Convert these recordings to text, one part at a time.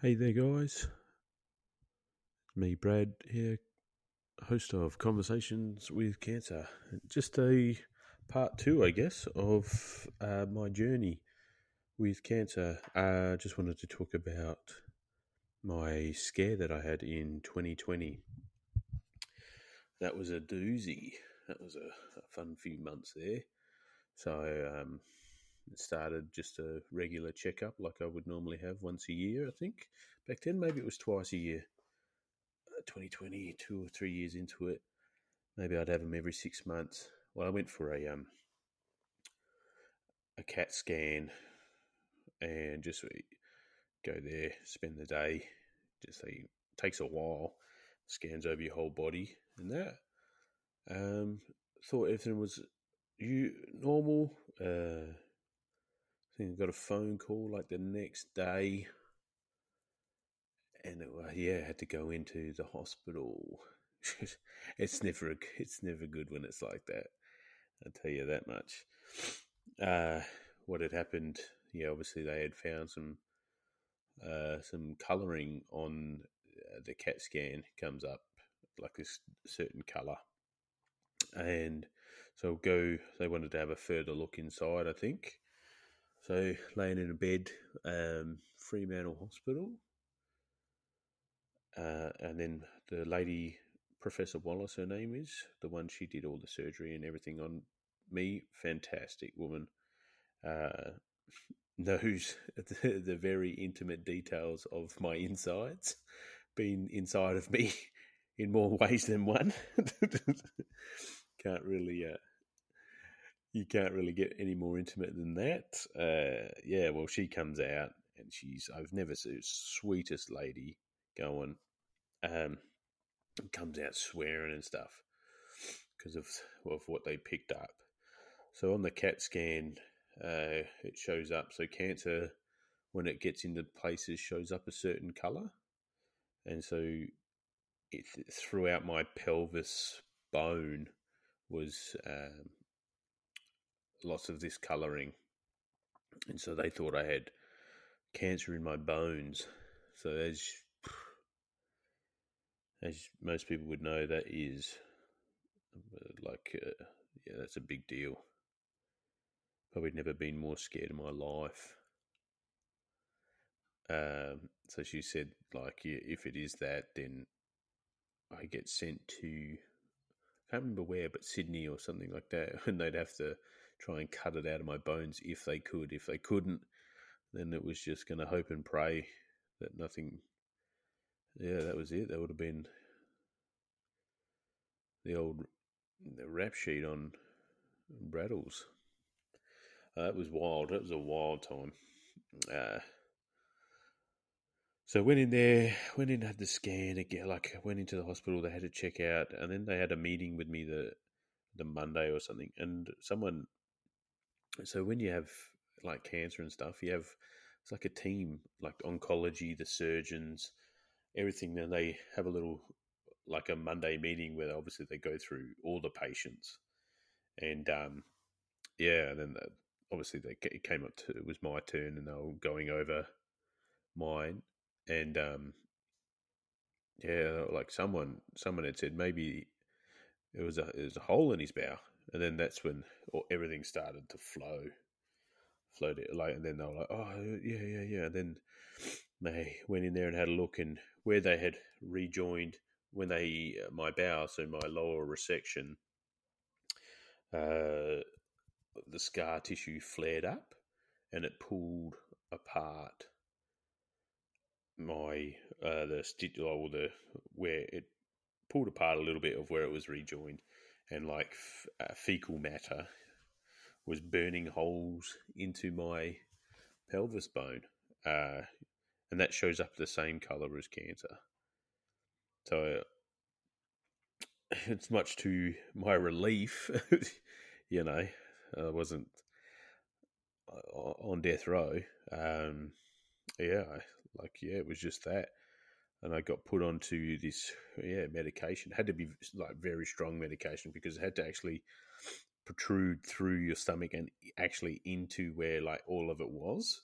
Hey there, guys. Me, Brad, here, host of Conversations with Cancer. Just a part two, I guess, of uh, my journey with cancer. I uh, just wanted to talk about my scare that I had in 2020. That was a doozy. That was a, a fun few months there. So, um, started just a regular checkup like I would normally have once a year, I think. Back then, maybe it was twice a year. Uh, 2020, two or three years into it, maybe I'd have them every six months. Well, I went for a um, a CAT scan and just go there, spend the day. Just like, takes a while, scans over your whole body and that. Um, thought everything was you normal. Uh, I think I got a phone call like the next day, and it, uh, yeah, I had to go into the hospital. it's never it's never good when it's like that. I'll tell you that much. Uh, what had happened? Yeah, obviously they had found some uh, some colouring on uh, the CAT scan comes up like this certain colour, and so go. They wanted to have a further look inside, I think, so laying in a bed, um, Fremantle Hospital, uh, and then the lady, Professor Wallace, her name is the one she did all the surgery and everything on me. Fantastic woman, uh, knows the, the very intimate details of my insides, been inside of me in more ways than one. Can't really uh, you can't really get any more intimate than that. Uh, yeah, well, she comes out and she's, I've never seen sweetest lady going, um, comes out swearing and stuff because of, of what they picked up. So on the CAT scan, uh, it shows up. So cancer, when it gets into places, shows up a certain color. And so it throughout my pelvis bone was um, lots of this colouring. And so they thought I had cancer in my bones. So as as most people would know, that is like uh, yeah, that's a big deal. Probably never been more scared in my life. Um, so she said, like, if it is that, then I get sent to, I can't remember where, but Sydney or something like that, and they'd have to try and cut it out of my bones if they could. If they couldn't, then it was just going to hope and pray that nothing. Yeah, that was it. That would have been the old the rap sheet on Braddles. Uh, that was wild. That was a wild time. Uh, so went in there, went in, had the scan again. Like went into the hospital. They had to check out, and then they had a meeting with me the the Monday or something. And someone so when you have like cancer and stuff, you have it's like a team, like oncology, the surgeons, everything. Then they have a little like a Monday meeting where obviously they go through all the patients, and um, yeah, and then the, obviously they it came up to it was my turn, and they were going over mine, and um, yeah, like someone someone had said maybe it was a it was a hole in his bowel, and then that's when everything started to flow, flowed it like, and then they were like, oh yeah, yeah, yeah. And then they went in there and had a look, and where they had rejoined when they uh, my bow, so my lower resection, uh, the scar tissue flared up, and it pulled apart my uh, the stitch or the where it pulled apart a little bit of where it was rejoined and like f- uh, fecal matter was burning holes into my pelvis bone, uh, and that shows up the same color as cancer. So it's much to my relief, you know, I wasn't uh, on death row. Um, yeah, like yeah, it was just that and I got put onto this yeah medication. It had to be like very strong medication because it had to actually protrude through your stomach and actually into where like all of it was.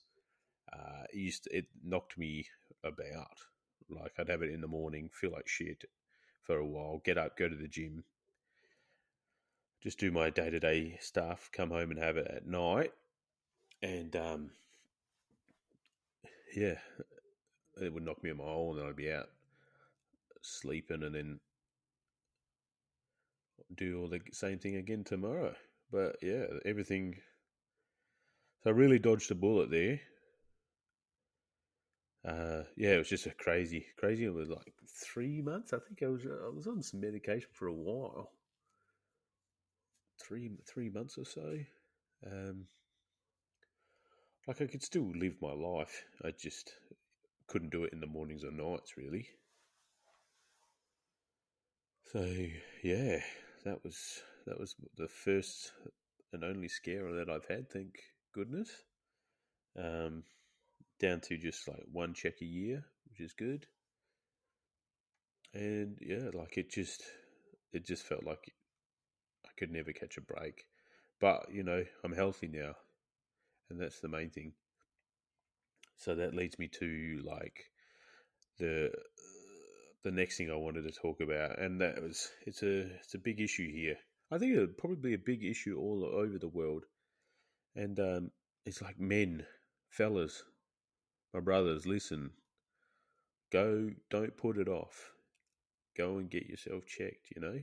uh, it used to, it knocked me about. Like I'd have it in the morning, feel like shit for a while, get up, go to the gym, just do my day to day stuff, come home and have it at night, and um, yeah, it would knock me in a mile, and then I'd be out sleeping, and then do all the same thing again tomorrow. But yeah, everything. So I really dodged a bullet there. Uh, yeah, it was just a crazy, crazy. It was like three months. I think I was I was on some medication for a while. Three three months or so. Um, like I could still live my life. I just couldn't do it in the mornings or nights, really. So yeah, that was that was the first and only scare that I've had. Thank goodness. Um, down to just like one check a year, which is good. And yeah, like it just it just felt like I could never catch a break. But, you know, I'm healthy now. And that's the main thing. So that leads me to like the the next thing I wanted to talk about, and that was it's a it's a big issue here. I think it's probably a big issue all over the world, and um, it's like men, fellas, my brothers, listen. Go, don't put it off. Go and get yourself checked. You know,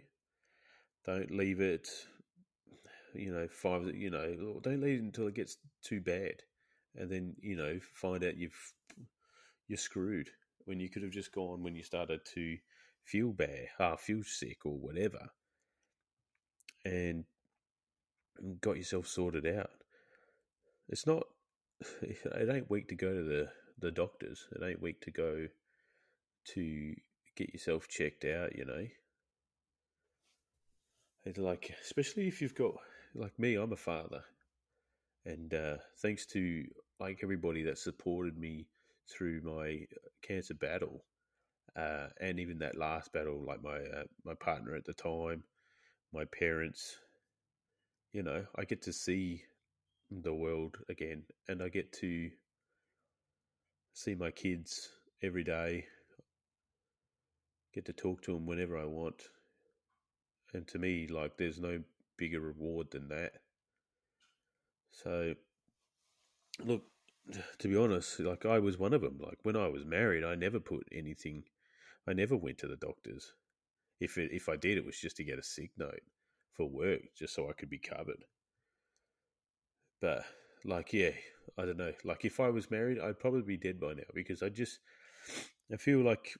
don't leave it. You know, five. You know, don't leave it until it gets too bad, and then you know find out you've you're screwed when you could have just gone when you started to feel bad, half feel sick or whatever, and got yourself sorted out. It's not. It ain't weak to go to the the doctors. It ain't weak to go to get yourself checked out, you know. It's like, especially if you've got, like me, I'm a father. And uh, thanks to like everybody that supported me through my cancer battle, uh, and even that last battle, like my uh, my partner at the time, my parents, you know, I get to see the world again, and I get to see my kids every day, get to talk to them whenever I want. And to me, like, there's no bigger reward than that. So, look, to be honest, like, I was one of them. Like, when I was married, I never put anything, I never went to the doctors. If, it, if I did, it was just to get a sick note for work, just so I could be covered. But like, yeah, I don't know. Like, if I was married, I'd probably be dead by now because I just, I feel like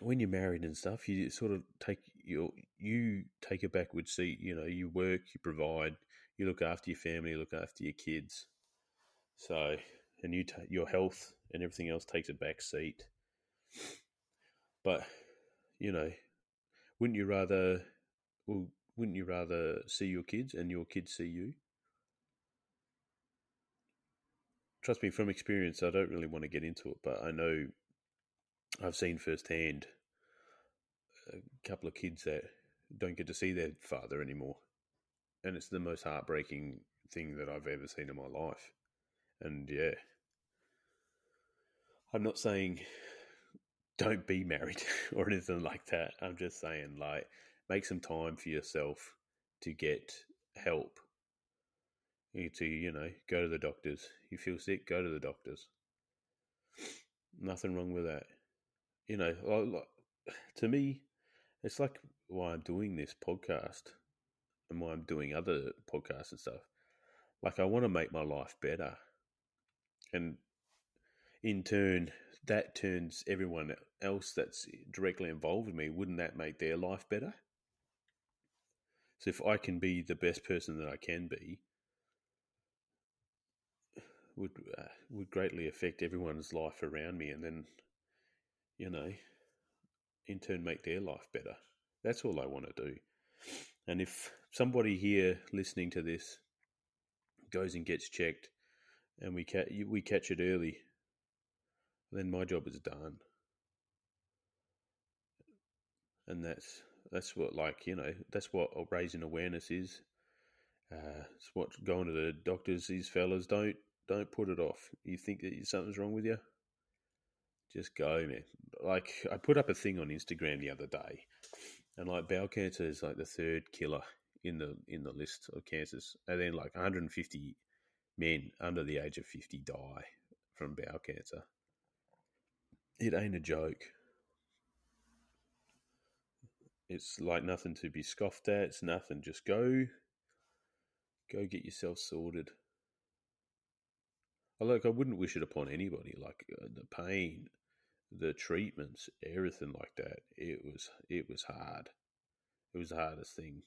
when you're married and stuff, you sort of take your, you take a backward seat. You know, you work, you provide, you look after your family, you look after your kids. So, and you, ta- your health and everything else takes a back seat. But, you know, wouldn't you rather, well, wouldn't you rather see your kids and your kids see you? trust me, from experience, I don't really want to get into it, but I know I've seen firsthand a couple of kids that don't get to see their father anymore. And it's the most heartbreaking thing that I've ever seen in my life. And yeah, I'm not saying don't be married or anything like that. I'm just saying, like, make some time for yourself to get help to you know go to the doctors. You feel sick, go to the doctors. Nothing wrong with that. You know, like, to me, it's like why I'm doing this podcast and why I'm doing other podcasts and stuff. Like I want to make my life better, and in turn, that turns everyone else that's directly involved with me. Wouldn't that make their life better? So if I can be the best person that I can be, would uh, would greatly affect everyone's life around me, and then you know, in turn, make their life better. That's all I want to do. And if somebody here listening to this goes and gets checked, and we catch we catch it early, then my job is done. And that's that's what like you know that's what raising awareness is. Uh, it's what going to the doctors. These fellas don't Don't put it off. You think that something's wrong with you? Just go, man. Like I put up a thing on Instagram the other day, and like bowel cancer is like the third killer in the in the list of cancers, and then like 150 men under the age of 50 die from bowel cancer. It ain't a joke. It's like nothing to be scoffed at. It's nothing. Just go, go get yourself sorted. Like I wouldn't wish it upon anybody. Like uh, the pain, the treatments, everything like that. It was it was hard. It was the hardest thing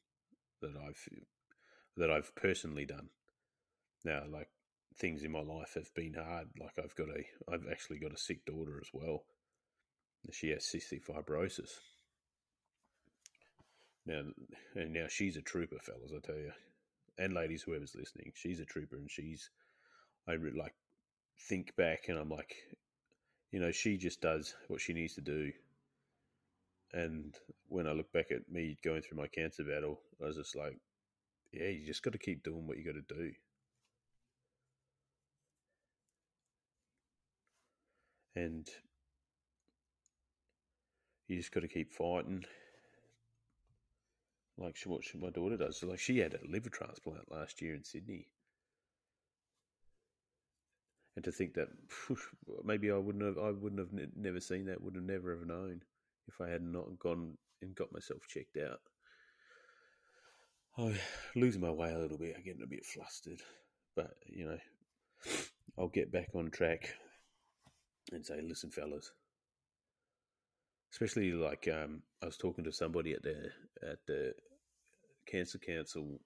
that I've that I've personally done. Now, like things in my life have been hard. Like I've got a, I've actually got a sick daughter as well. She has cystic fibrosis. Now, and now she's a trooper, fellas. I tell you, and ladies, whoever's listening, she's a trooper, and she's, I like think back, and I'm like, you know, she just does what she needs to do. And when I look back at me going through my cancer battle, I was just like, yeah, you just got to keep doing what you got to do. And you just got to keep fighting. Like what my daughter does. So like she had a liver transplant last year in Sydney. And to think that maybe I wouldn't have, I wouldn't have never seen that, would have never have known if I had not gone and got myself checked out. I losing my way a little bit. I'm getting a bit flustered, but you know, I'll get back on track and say, "Listen, fellas." Especially like um, I was talking to somebody at the at the Cancer Council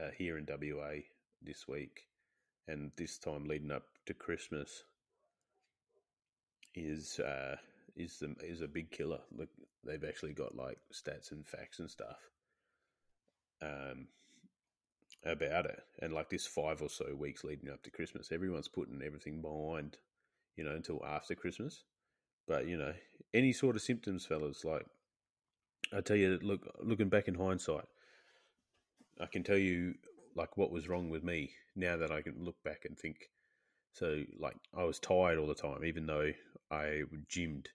uh, here in WA this week, and this time leading up to Christmas is uh, is the, is a big killer. Look, they've actually got like stats and facts and stuff um, about it. And like this five or so weeks leading up to Christmas, everyone's putting everything behind, you know, until after Christmas. But you know, any sort of symptoms, fellas, like I tell you, look, looking back in hindsight, I can tell you like what was wrong with me now that I can look back and think. So like I was tired all the time, even though I gymmed,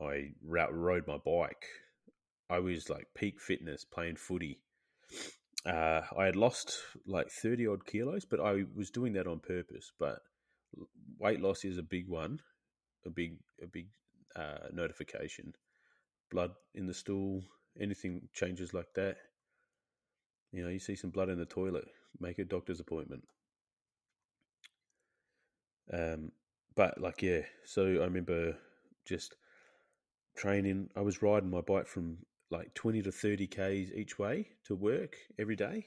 I rode my bike. I was like peak fitness playing footy. Uh, I had lost like thirty odd kilos, but I was doing that on purpose. But weight loss is a big one, a big a big uh, notification. Blood in the stool, anything changes like that. You know, you see some blood in the toilet, make a doctor's appointment. Um, but like, yeah, so I remember just training. I was riding my bike from like 20 to 30 Ks each way to work every day.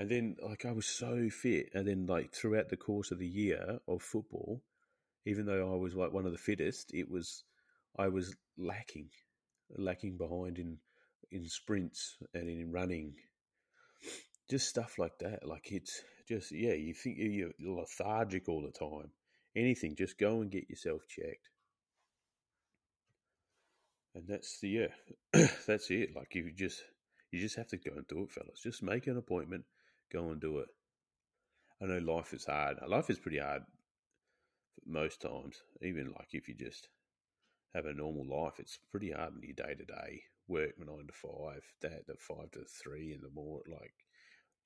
And then, like, I was so fit. And then, like, throughout the course of the year of football, even though I was like one of the fittest, it was, I was lacking, lacking behind in, in sprints and in running just stuff like that. Like it's just yeah, you think you're lethargic all the time. Anything, just go and get yourself checked. And that's the yeah, that's it. Like you just you just have to go and do it, fellas. Just make an appointment, go and do it. I know life is hard. Life is pretty hard most times. Even like if you just have a normal life, it's pretty hard in your day to day work nine to five, that at five to three in the morning. Like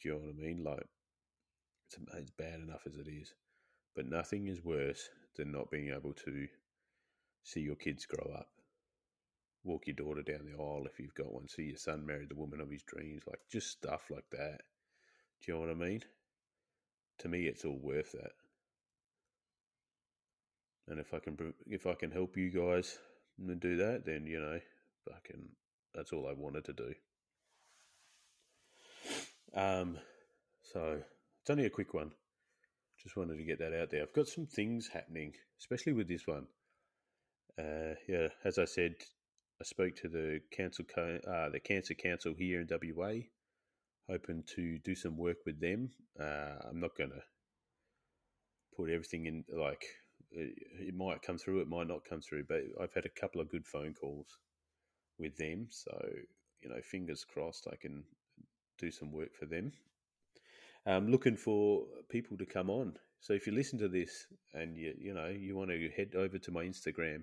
do you know what I mean? Like, it's, it's bad enough as it is. But nothing is worse than not being able to see your kids grow up, walk your daughter down the aisle if you've got one, see your son marry the woman of his dreams, like just stuff like that. Do you know what I mean? To me, it's all worth that. And if I can, if I can help you guys do that, then you know, fucking, that's all I wanted to do. Um, so it's only a quick one. Just wanted to get that out there. I've got some things happening, especially with this one. Uh, yeah, as I said, I spoke to the council, uh, the cancer council here in WA, hoping to do some work with them. Uh, I'm not going to put everything in like it, it might come through, it might not come through, but I've had a couple of good phone calls with them, so you know, fingers crossed, I can do some work for them. I'm looking for people to come on. So if you listen to this and you you know you want to head over to my Instagram,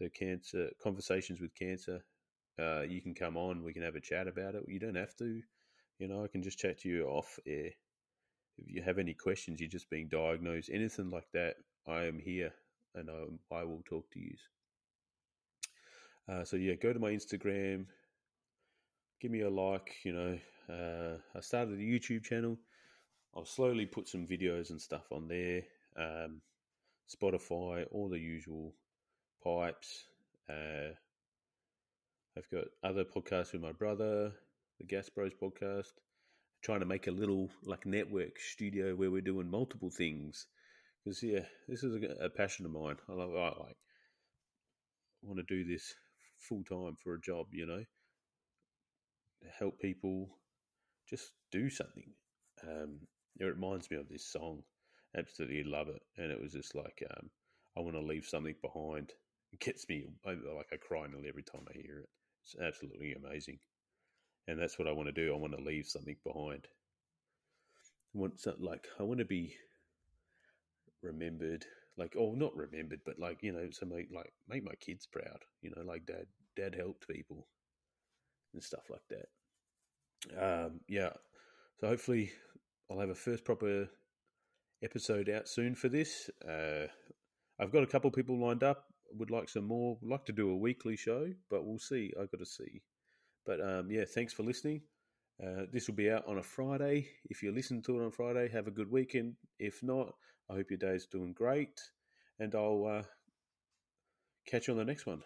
the cancer conversations with cancer, uh, you can come on. We can have a chat about it. You don't have to, you know. I can just chat to you off air. If you have any questions, you're just being diagnosed, anything like that, I am here and I, I will talk to you. Uh, so yeah, go to my Instagram, give me a like. You know, uh, I started a YouTube channel. I'll slowly put some videos and stuff on there. Um, Spotify, all the usual pipes. Uh, I've got other podcasts with my brother, the Gas Bros podcast. Trying to make a little like network studio where we're doing multiple things. Because yeah, this is a, a, passion of mine. I love. I like. I want to do this full time for a job. You know, help people just do something. Um, it reminds me of this song. Absolutely love it. And it was just like, um, I want to leave something behind. Gets me, like, I cry nearly every time I hear it. It's absolutely amazing. And that's what I want to do. I want to leave something behind. I want something like, I want to be remembered, like, oh, not remembered, but like, you know, so make, like, make my kids proud, you know, like dad, dad helped people and stuff like that. Um, yeah. So hopefully I'll have a first proper episode out soon for this. Uh, I've got a couple people lined up. Would like some more. Would like to do a weekly show, but we'll see. I've got to see. But um, yeah, thanks for listening. Uh, this will be out on a Friday. If you listen to it on Friday, have a good weekend. If not, I hope your day is doing great, and I'll uh, catch you on the next one.